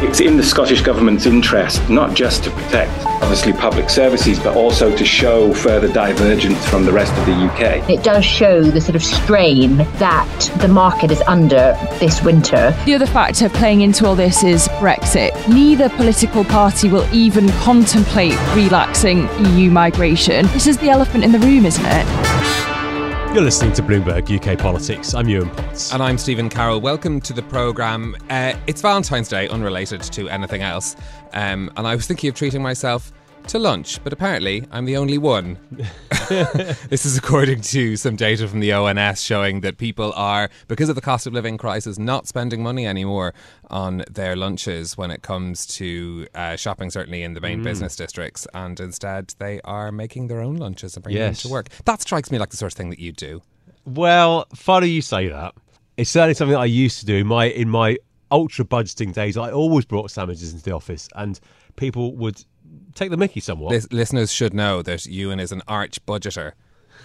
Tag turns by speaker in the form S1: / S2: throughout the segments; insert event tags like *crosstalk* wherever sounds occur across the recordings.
S1: It's in the Scottish Government's interest not just to protect, obviously, public services, but also to show further divergence from the rest of the UK.
S2: It does show the sort of strain that the market is under this winter.
S3: The other factor playing into all this is Brexit. Neither political party will even contemplate relaxing EU migration. This is the elephant in the room, isn't it?
S4: You're listening to Bloomberg UK Politics. I'm Yuan Potts.
S5: And I'm Stephen Carroll. Welcome to the programme. Uh, it's Valentine's Day, unrelated to anything else. Um, and I was thinking of treating myself to lunch, but apparently I'm the only one. *laughs* this is according to some data from the ONS showing that people are, because of the cost of living crisis, not spending money anymore on their lunches when it comes to uh, shopping, certainly in the main mm. business districts, and instead they are making their own lunches and bringing yes. them to work. That strikes me like the sort of thing that you do.
S4: Well, funny you say that. It's certainly something that I used to do in my in my ultra budgeting days. I always brought sandwiches into the office, and people would take the mickey somewhat.
S5: Lis- listeners should know that Yuan is an arch budgeter.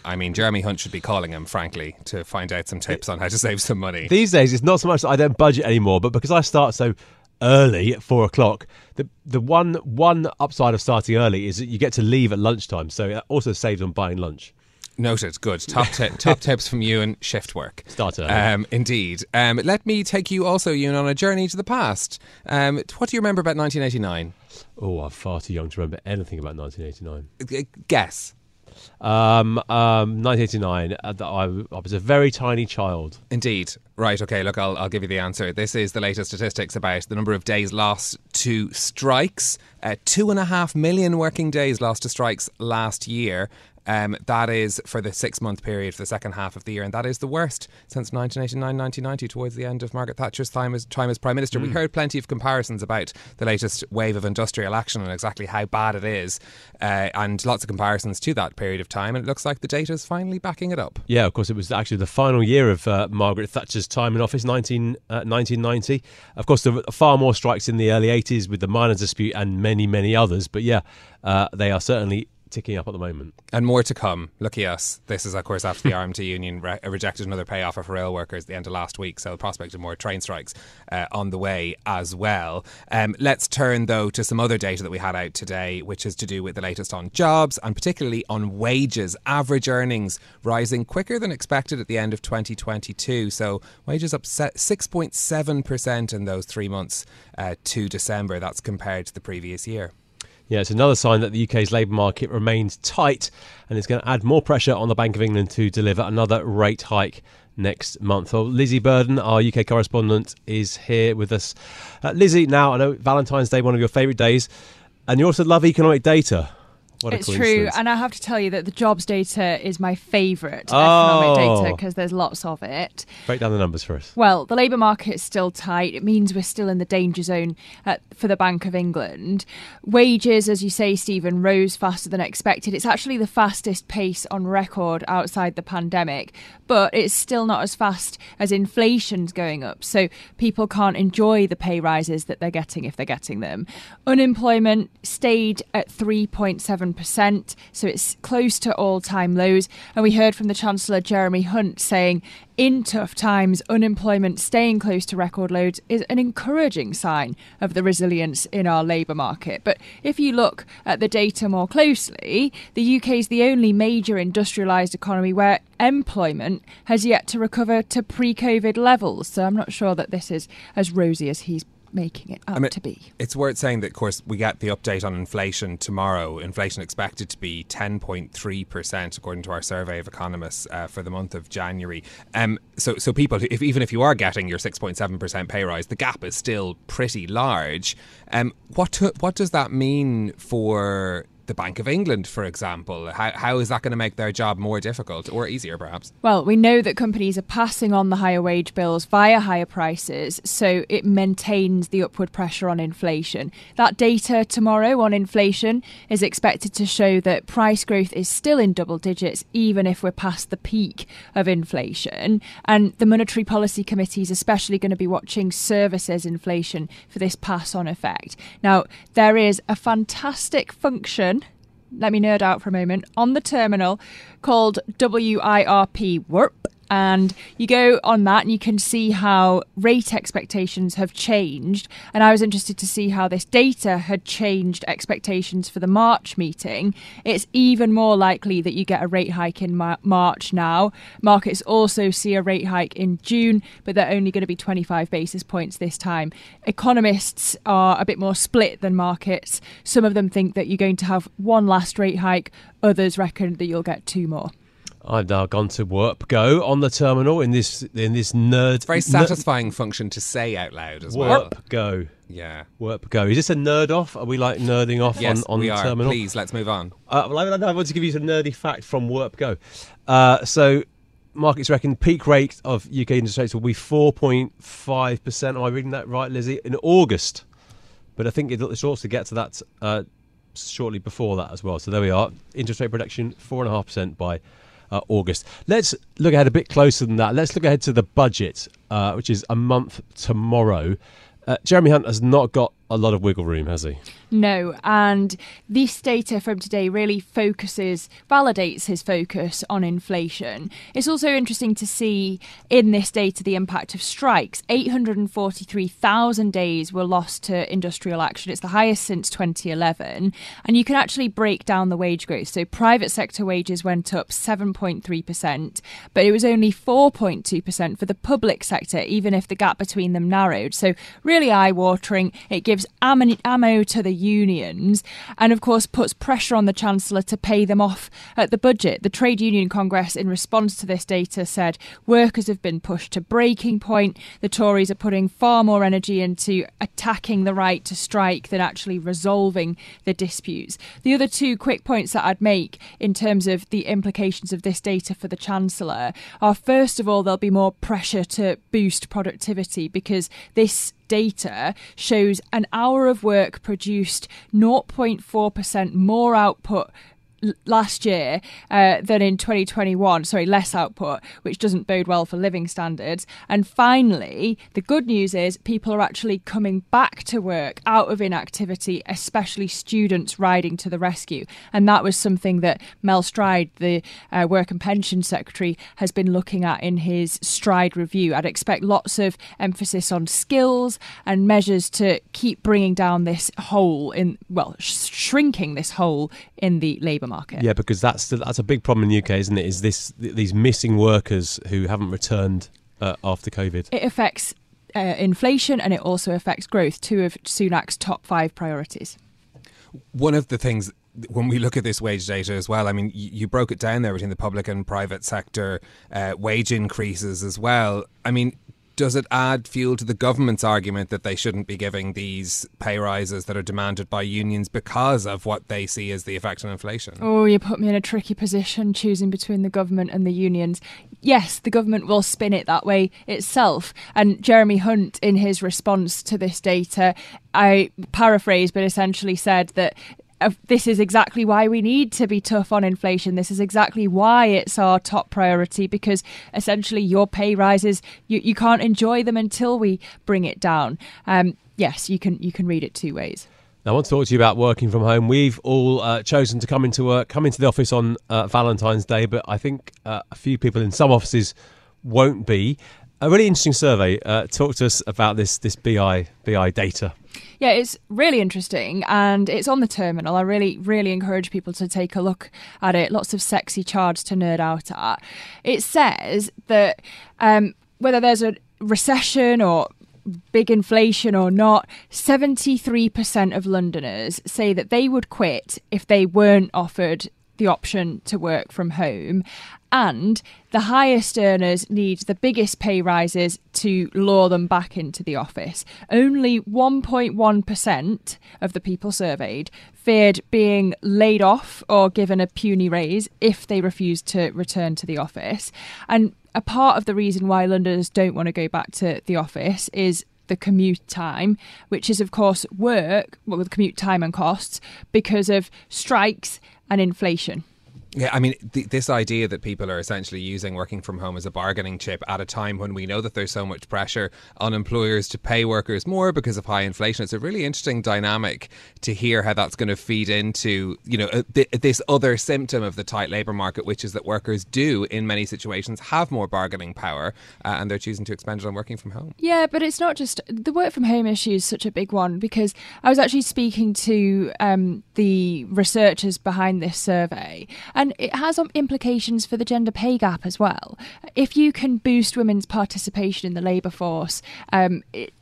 S5: I mean, Jeremy Hunt should be calling him, frankly, to find out some tips on how to save some money.
S4: These days, it's not so much that I don't budget anymore, but because I start so early at four o'clock, the the one one upside of starting early is that you get to leave at lunchtime, so it also saves on buying lunch.
S5: Noted. Good. Top t- *laughs* top tips from and shift work.
S4: Start early.
S5: Um, indeed. Um, let me take you also, Yuan, on a journey to the past. Um, what do you remember about 1989?
S4: Oh, I'm far too young to remember anything about 1989.
S5: Guess.
S4: Um, um, 1989. Uh, I, I, was a very tiny child.
S5: Indeed. Right. Okay. Look, I'll, I'll give you the answer. This is the latest statistics about the number of days lost to strikes. Uh, two and a half million working days lost to strikes last year. Um, that is for the six month period for the second half of the year, and that is the worst since 1989 1990, towards the end of Margaret Thatcher's time as, time as Prime Minister. Mm. We heard plenty of comparisons about the latest wave of industrial action and exactly how bad it is, uh, and lots of comparisons to that period of time, and it looks like the data is finally backing it up.
S4: Yeah, of course, it was actually the final year of uh, Margaret Thatcher's time in office, 19, uh, 1990. Of course, there were far more strikes in the early 80s with the miners' dispute and many, many others, but yeah, uh, they are certainly ticking up at the moment.
S5: And more to come. Lucky us. This is, of course, after the *laughs* RMT union re- rejected another pay offer for rail workers at the end of last week. So the prospect of more train strikes uh, on the way as well. Um, let's turn, though, to some other data that we had out today, which is to do with the latest on jobs and particularly on wages. Average earnings rising quicker than expected at the end of 2022. So wages up 6.7% in those three months uh, to December. That's compared to the previous year.
S4: Yeah, it's another sign that the UK's labour market remains tight and it's going to add more pressure on the Bank of England to deliver another rate hike next month. Well, Lizzy Burden, our UK correspondent, is here with us. Uh, Lizzy, now I know Valentine's Day, one of your favourite days, and you also love economic data.
S3: What it's true, and I have to tell you that the jobs data is my favourite oh. economic data oh. because there's lots of it.
S4: Break down the numbers for us.
S3: Well, the labour market is still tight. It means we're still in the danger zone at, for the Bank of England. Wages, as you say, Stephen, rose faster than expected. It's actually the fastest pace on record outside the pandemic, but it's still not as fast as inflation's going up. So people can't enjoy the pay rises that they're getting if they're getting them. Unemployment stayed at 3.7 so it's close to all time lows. And we heard from the Chancellor Jeremy Hunt saying, in tough times, unemployment staying close to record lows is an encouraging sign of the resilience in our labour market. But if you look at the data more closely, the UK is the only major industrialised economy where employment has yet to recover to pre COVID levels. So I'm not sure that this is as rosy as he's making it up I mean, to be.
S5: It's worth saying that, of course, we get the update on inflation tomorrow. Inflation expected to be 10.3%, according to our survey of economists uh, for the month of January. Um, so, so people, if, even if you are getting your 6.7% pay rise, the gap is still pretty large. Um, what, what does that mean for the Bank of England, for example? How, how is that going to make their job more difficult or easier, perhaps?
S3: Well, we know that companies are passing on the higher wage bills via higher prices, so it maintains the upward pressure on inflation. That data tomorrow on inflation is expected to show that price growth is still in double digits, even if we're past the peak of inflation. And the Monetary Policy Committee is especially going to be watching services inflation for this pass on effect. Now, there is a fantastic function let me nerd out for a moment, on the terminal called WIRP WIRP and you go on that and you can see how rate expectations have changed. And i was interested to see how this data had changed expectations for the march meeting. It's even more likely that you get a rate hike in march now. Markets also see a rate hike in june but they're only going to be 25 basis points this time. Economists are a bit more split than markets. Some of them think that you're going to have one last rate hike others reckon that you'll get two more
S4: I've now gone to WIRP Go on the terminal in this in this nerd.
S5: It's very satisfying function to say out loud as well.
S4: WIRP Go.
S5: Yeah.
S4: WIRP Go. Is this a nerd off? Are we like nerding off
S5: yes,
S4: on, on
S5: we
S4: the
S5: are.
S4: terminal?
S5: Please, let's move on.
S4: Uh, well, I, I, want to give you some nerdy fact from WIRP Go. Uh, so, markets reckon peak rate of UK interest rates will be 4.5%. Am I reading that right, Lizzy? In August. But I think it's also get to that uh, shortly before that as well. So there we are. Interest rate prediction 4.5% by uh, August. Let's look ahead a bit closer than that. Let's look ahead to the budget, uh, which is a month tomorrow. Uh, Jeremy Hunt has not got a lot of wiggle room, has he?
S3: No, and this data from today really focuses, validates his focus on inflation. It's also interesting to see in this data the impact of strikes. 843,000 days were lost to industrial action. It's the highest since 2011. And you can actually break down the wage growth. So private sector wages went up 7.3%, but it was only 4.2% for the public sector, even if the gap between them narrowed. So really eye watering. It gives ammo to the unions and, of course, puts pressure on the Chancellor to pay them off at the budget. The Trade Union Congress, in response to this data, said workers have been pushed to breaking point. The Tories are putting far more energy into attacking the right to strike than actually resolving the disputes. The other two quick points that I'd make in terms of the implications of this data for the Chancellor are first of all, there'll be more pressure to boost productivity because this data shows an hour of work produced 0.4% more output last year uh, than in 2021. Sorry, less output, which doesn't bode well for living standards. And finally, the good news is people are actually coming back to work out of inactivity, especially students riding to the rescue. And that was something that Mel Stride, the uh, Work and Pension Secretary, has been looking at in his Stride review. I'd expect lots of emphasis on skills and measures to keep bringing down this hole in, well, sh- shrinking this hole in the labour market.
S4: Yeah, because that's that's a big problem in the UK, isn't it? Is this these missing workers who haven't returned uh, after COVID?
S3: It affects uh, inflation and it also affects growth. Two of Sunak's top five priorities.
S5: One of the things when we look at this wage data as well, I mean, you, you broke it down there between the public and private sector uh, wage increases as well. I mean, does it add fuel to the government's argument that they shouldn't be giving these pay rises that are demanded by unions because of what they see as the effect on inflation?
S3: Oh, you put me in a tricky position choosing between the government and the unions. Yes, the government will spin it that way itself. And Jeremy Hunt, in his response to this data, I paraphrase, but essentially said that this is exactly why we need to be tough on inflation. This is exactly why it's our top priority because essentially your pay rises, you, you can't enjoy them until we bring it down. Um, yes, you can you can read it two ways.
S4: Now, I want to talk to you about working from home. We've all uh, chosen to come into work, come into the office on uh, Valentine's Day, but I think uh, a few people in some offices won't be. A really interesting survey. Uh, talk to us about this this BI BI data.
S3: Yeah, it's really interesting and it's on the terminal. I really, really encourage people to take a look at it. Lots of sexy charts to nerd out at. It says that um, whether there's a recession or big inflation or not, 73% of Londoners say that they would quit if they weren't offered the option to work from home. And the highest earners need the biggest pay rises to lure them back into the office. Only 1.1% of the people surveyed feared being laid off or given a puny raise if they refused to return to the office. And a part of the reason why Londoners don't want to go back to the office is the commute time, which is, of course, work, well, with commute time and costs, because of strikes and inflation.
S5: Yeah, I mean, th- this idea that people are essentially using working from home as a bargaining chip at a time when we know that there's so much pressure on employers to pay workers more because of high inflation. It's a really interesting dynamic to hear how that's going to feed into, you know, uh, th- this other symptom of the tight labour market, which is that workers do, in many situations, have more bargaining power uh, and they're choosing to expend it on working from home.
S3: Yeah, but it's not just the work from home issue is such a big one because I was actually speaking to um, the researchers behind this survey. And and it has implications for the gender pay gap as well. If you can boost women's participation in the labour force, um, it,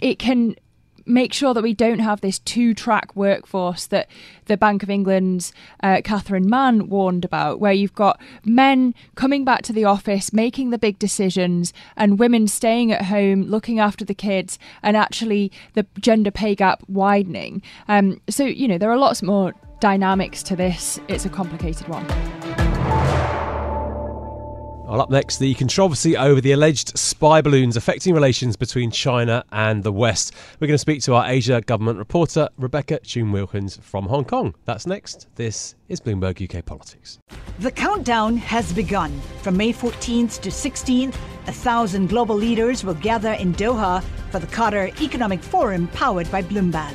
S3: it can make sure that we don't have this two track workforce that the Bank of England's uh, Catherine Mann warned about, where you've got men coming back to the office, making the big decisions, and women staying at home, looking after the kids, and actually the gender pay gap widening. Um, so, you know, there are lots more dynamics to this, it's a complicated one.
S4: Well, up next, the controversy over the alleged spy balloons affecting relations between China and the West. We're going to speak to our Asia government reporter, Rebecca Choong Wilkins from Hong Kong. That's next. This is Bloomberg UK Politics.
S6: The countdown has begun. From May 14th to 16th, a thousand global leaders will gather in Doha for the Qatar Economic Forum powered by Bloomberg.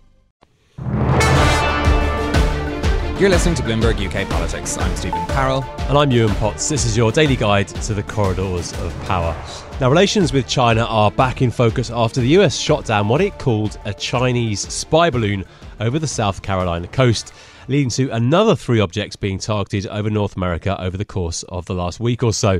S5: You're listening to Bloomberg UK Politics. I'm Stephen Parry.
S4: And I'm Yuan Potts. This is your daily guide to the corridors of power. Now, relations with China are back in focus after the US shot down what it called a Chinese spy balloon over the South Carolina coast leading to another three objects being targeted over North America over the course of the last week or so.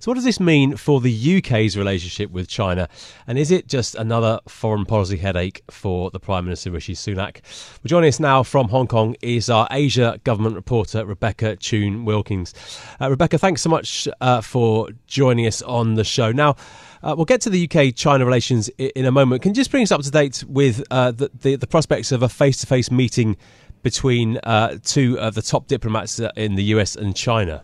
S4: So, what does this mean for the UK's relationship with China? And is it just another foreign policy headache for the Prime Minister Rishi Sunak? Well, joining us now from Hong Kong is our Asia government reporter, Rebecca Choong Wilkins. Uh, Rebecca, thanks so much uh, for joining us on the show. Now, uh, we'll get to the UK China relations in a moment. Can you just bring us up to date with uh, the, the, the prospects of a face to face meeting between uh, two of the top diplomats uh, in the US and China.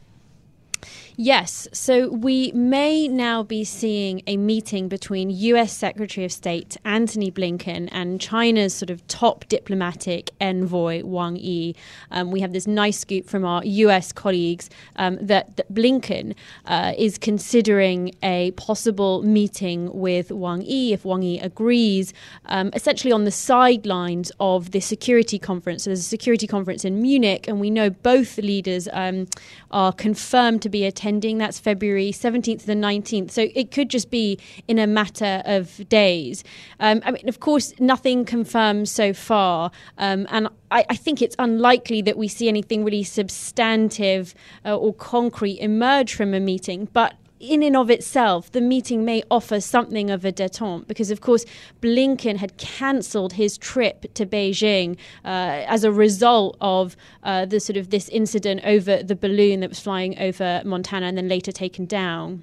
S7: Yes. So we may now be seeing a meeting between US Secretary of State Antony Blinken and China's sort of top diplomatic envoy Wang Yi. Um, we have this nice scoop from our US colleagues um, that, that, Blinken uh, is considering a possible meeting with Wang Yi, if Wang Yi agrees, um, essentially on the sidelines of the security conference. So there's a security conference in Munich, and we know both leaders um, are confirmed to be attending attending. That's February 17th to the 19th. So it could just be in a matter of days. Um, I mean, of course, nothing confirmed so far. Um, and I, I, think it's unlikely that we see anything really substantive uh, or concrete emerge from a meeting. But in and of itself, the meeting may offer something of a detente because, of course, Blinken had cancelled his trip to Beijing uh, as a result of uh, the sort of this incident over the balloon that was flying over Montana and then later taken down.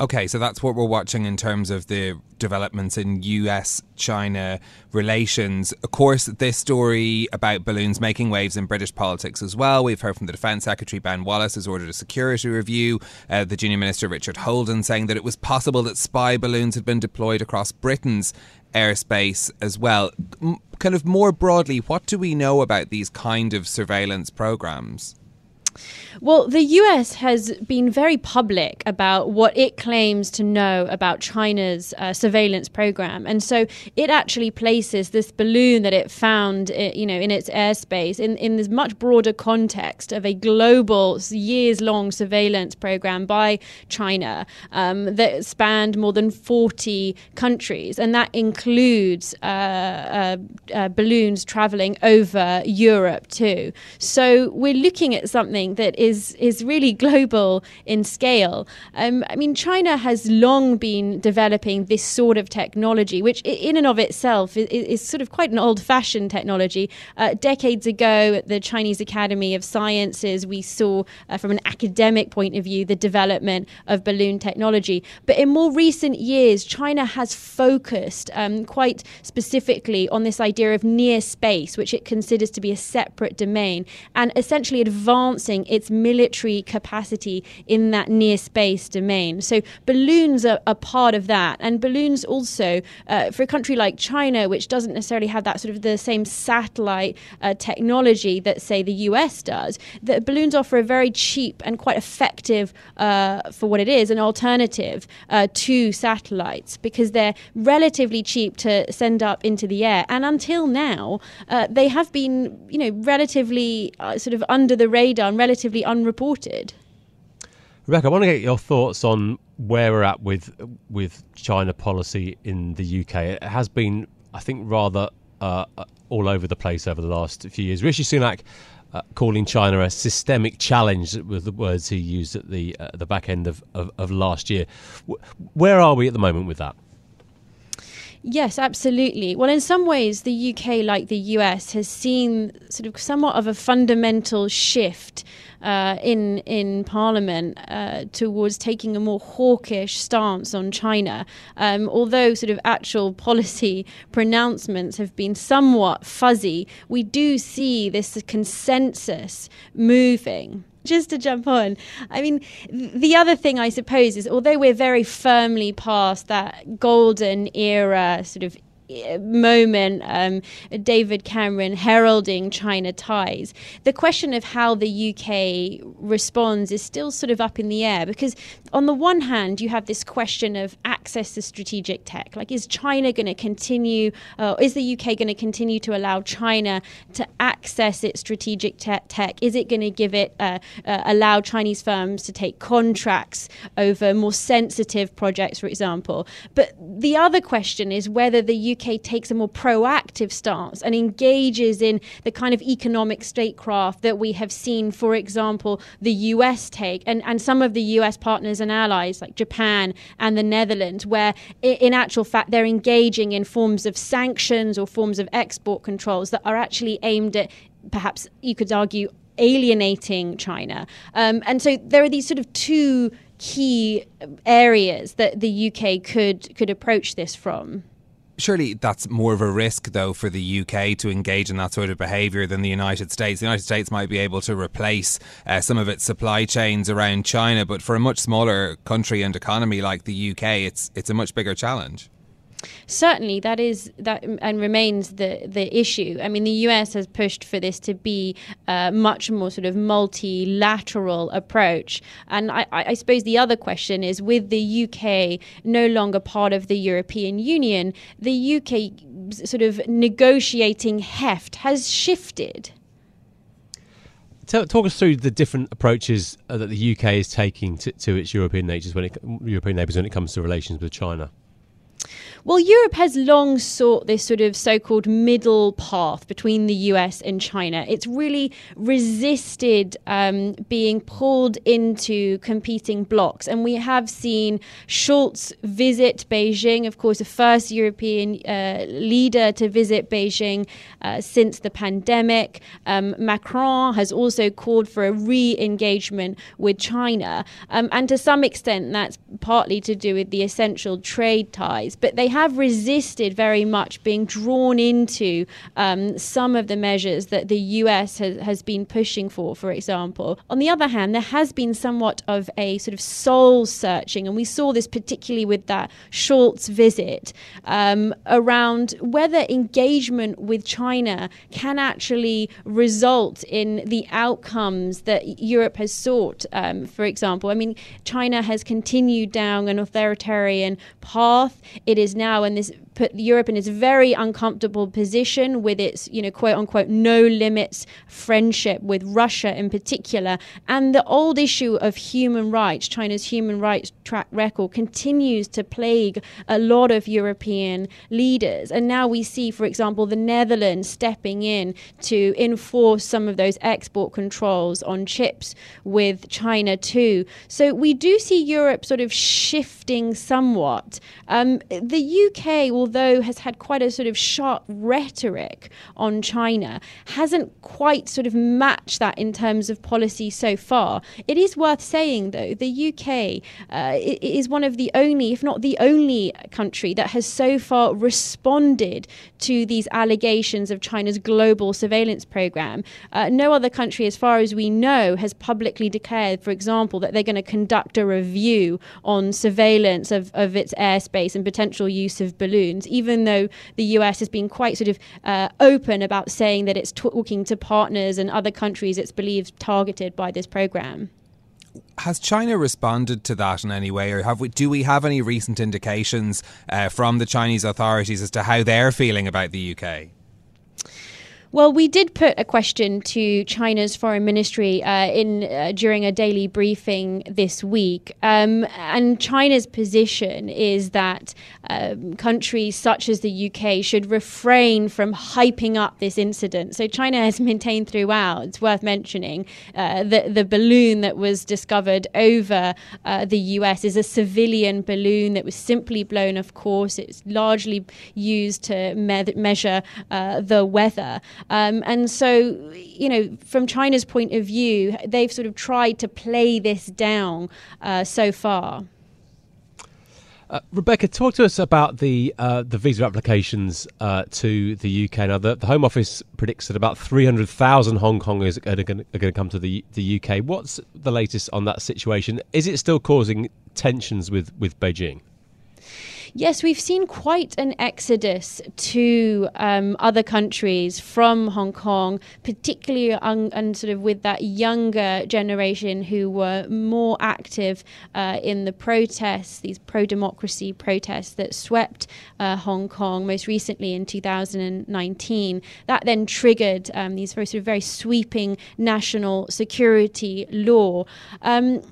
S5: Okay, so that's what we're watching in terms of the developments in US China relations. Of course, this story about balloons making waves in British politics as well. We've heard from the Defence Secretary Ben Wallace has ordered a security review. Uh, the Junior Minister Richard Holden saying that it was possible that spy balloons had been deployed across Britain's airspace as well. M- kind of more broadly, what do we know about these kind of surveillance programs?
S7: Well, the US has been very public about what it claims to know about China's uh, surveillance program, and so it actually places this balloon that it found, you know, in its airspace in in this much broader context of a global, years-long surveillance program by China um, that spanned more than forty countries, and that includes uh, uh, uh balloons traveling over Europe too. So we're looking at something that is is really global in scale. Um, I mean, China has long been developing this sort of technology, which in and of itself is, is sort of quite an old-fashioned technology. Uh, decades ago, at the Chinese Academy of Sciences, we saw, uh, from an academic point of view, the development of balloon technology. But in more recent years, China has focused um, quite specifically on this idea of near space, which it considers to be a separate domain, and essentially advancing its military capacity in that near space domain. So balloons are, are part of that. And balloons also, uh, for a country like China, which doesn't necessarily have that sort of the same satellite uh, technology that, say, the US does, that balloons offer a very cheap and quite effective, uh, for what it is, an alternative uh, to satellites because they're relatively cheap to send up into the air. And until now, uh, they have been, you know, relatively uh, sort of under the radar relatively unreported.
S4: Rebecca, I want to get your thoughts on where we're at with with China policy in the UK. It has been, I think, rather uh, all over the place over the last few years. Rishi Sunak uh, calling China a systemic challenge with the words he used at the uh, the back end of, of, of last year. where are we at the moment with that?
S7: Yes, absolutely. Well, in some ways, the UK, like the US, has seen sort of somewhat of a fundamental shift uh, in in Parliament uh, towards taking a more hawkish stance on China. Um, although sort of actual *laughs* policy pronouncements have been somewhat fuzzy, we do see this consensus moving just to jump on, I mean, the other thing I suppose is although we're very firmly past that golden era sort of moment, um, David Cameron heralding China ties, the question of how the UK responds is still sort of up in the air because, on the one hand, you have this question of access to strategic tech. Like, is China going to continue, uh, is the UK going to continue to allow China to access its strategic te- tech? Is it going to give it, uh, uh, allow Chinese firms to take contracts over more sensitive projects, for example? But the other question is whether the UK UK takes a more proactive stance and engages in the kind of economic statecraft that we have seen, for example, the US take, and, and some of the US partners and allies like Japan and the Netherlands, where in actual fact they're engaging in forms of sanctions or forms of export controls that are actually aimed at perhaps you could argue alienating China. Um, and so there are these sort of two key areas that the UK could could approach this from
S5: surely that's more of a risk, though, for the UK to engage in that sort of behaviour than the United States. The United States might be able to replace uh, some of its supply chains around China, but for a much smaller country and economy like the UK, it's it's a much bigger challenge.
S7: Certainly, that is that and remains the the issue. I mean, the US has pushed for this to be a much more sort of multilateral approach, and I, I suppose the other question is with the UK no longer part of the European Union, the UK sort of negotiating heft has shifted.
S4: Talk us through the different approaches uh, that the UK is taking to, to its European neighbours when it European neighbours when it comes to relations with China.
S7: Well, Europe has long sought this sort of so called middle path between the US and China. It's really resisted um, being pulled into competing blocs. And we have seen Scholz visit Beijing, of course, the first European uh, leader to visit Beijing uh, since the pandemic. Um, Macron has also called for a re engagement with China. Um, and to some extent, that's partly to do with the essential trade ties. But they have resisted very much being drawn into um, some of the measures that the US has, has been pushing for, for example. On the other hand, there has been somewhat of a sort of soul searching, and we saw this particularly with that Scholz visit um, around whether engagement with China can actually result in the outcomes that Europe has sought. Um, for example, I mean, China has continued down an authoritarian path. It is now in this put Europe in this very uncomfortable position with its, you know, quote unquote, no limits friendship with Russia in particular. And the old issue of human rights, China's human rights track record, continues to plague a lot of European leaders. And now we see, for example, the Netherlands stepping in to enforce some of those export controls on chips with China too. So we do see Europe sort of shifting somewhat. Um, the UK will although has had quite a sort of sharp rhetoric on China, hasn't quite sort of matched that in terms of policy so far. It is worth saying, though, the UK uh, is one of the only, if not the only, country that has so far responded to these allegations of China's global surveillance program. Uh, no other country, as far as we know, has publicly declared, for example, that they're going to conduct a review on surveillance of, of its airspace and potential use of balloons even though the US has been quite sort of uh, open about saying that it's talking to partners and other countries it's believed targeted by this program.
S5: Has China responded to that in any way, or have we? Do we have any recent indications uh, from the Chinese authorities as to how they're feeling about the UK?
S7: Well, we did put a question to China's foreign ministry uh, in uh, during a daily briefing this week, um, and China's position is that um, countries such as the UK should refrain from hyping up this incident. So China has *laughs* maintained throughout. It's worth mentioning uh, that the balloon that was discovered over uh, the US is a civilian balloon that was simply blown. Of course, it's largely used to me- measure uh, the weather. Um, and so, you know, from China's point of view, they've sort of tried to play this down uh, so far.
S4: Uh, Rebecca, talk to us about the uh, the visa applications uh, to the UK. Now, the, the, Home Office predicts that about 300,000 Hong Kongers are going to come to the, the UK. What's the latest on that situation? Is it still causing tensions with, with Beijing?
S7: Yes, we've seen quite an exodus to um, other countries from Hong Kong, particularly un- and sort of with that younger generation who were more active uh, in the protests, these pro democracy protests that swept uh, Hong Kong most recently in 2019. That then triggered um, these very, sort of very sweeping national security law. Um,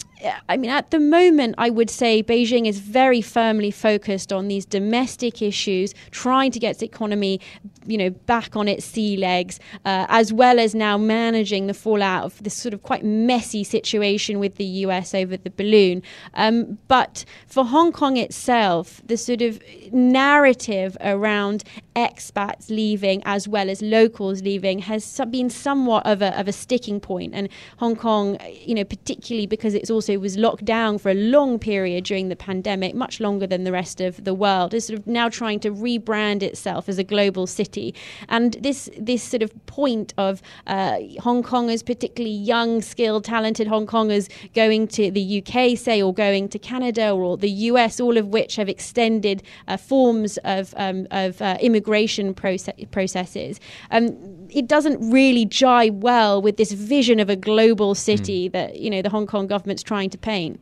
S7: I mean, at the moment, I would say Beijing is very firmly focused on these domestic issues, trying to get its economy, you know, back on its sea legs, uh, as well as now managing the fallout of this sort of quite messy situation with the US over the balloon. Um, but for Hong Kong itself, the sort of narrative around expats leaving as well as locals leaving has been somewhat of a, of a sticking point. And Hong Kong, you know, particularly because it's also was locked down for a long period during the pandemic, much longer than the rest of the world, is sort of now trying to rebrand itself as a global city. And this this sort of point of uh, Hong Kongers, particularly young, skilled, talented Hong Kongers, going to the UK, say, or going to Canada or the US, all of which have extended uh, forms of um, of uh, immigration process- processes. Um, it doesn't really jive well with this vision of a global city mm. that you know the Hong Kong government's trying to paint.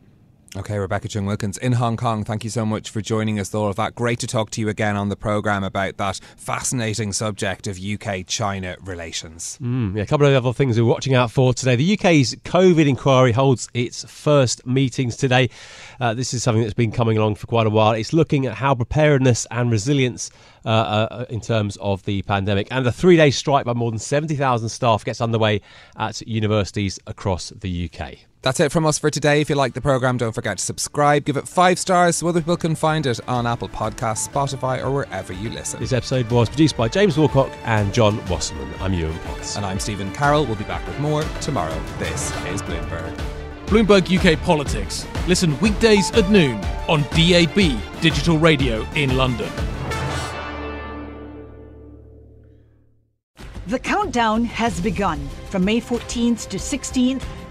S5: Okay, Rebecca Choong Wilkins in Hong Kong. Thank you so much for joining us, all of that. Great to talk to you again on the programme about that fascinating subject of UK China relations.
S4: Mm, yeah, a couple of other things we're watching out for today. The UK's COVID inquiry holds its first meetings today. Uh, this is something that's been coming along for quite a while. It's looking at how preparedness and resilience uh, uh, in terms of the pandemic. And a three day strike by more than 70,000 staff gets underway at universities across the UK.
S5: That's it from us for today. If you like the programme, don't forget to subscribe, give it five stars so other people can find it on Apple Podcasts, Spotify, or wherever you listen.
S4: This episode was produced by James Wilcock and John Wasserman. I'm Yuan Potts.
S5: And I'm Stephen Carroll. We'll be back with more tomorrow. This is Bloomberg.
S8: Bloomberg UK Politics. Listen weekdays at noon on DAB Digital Radio in London.
S6: The countdown has begun. From May 14th to 16th,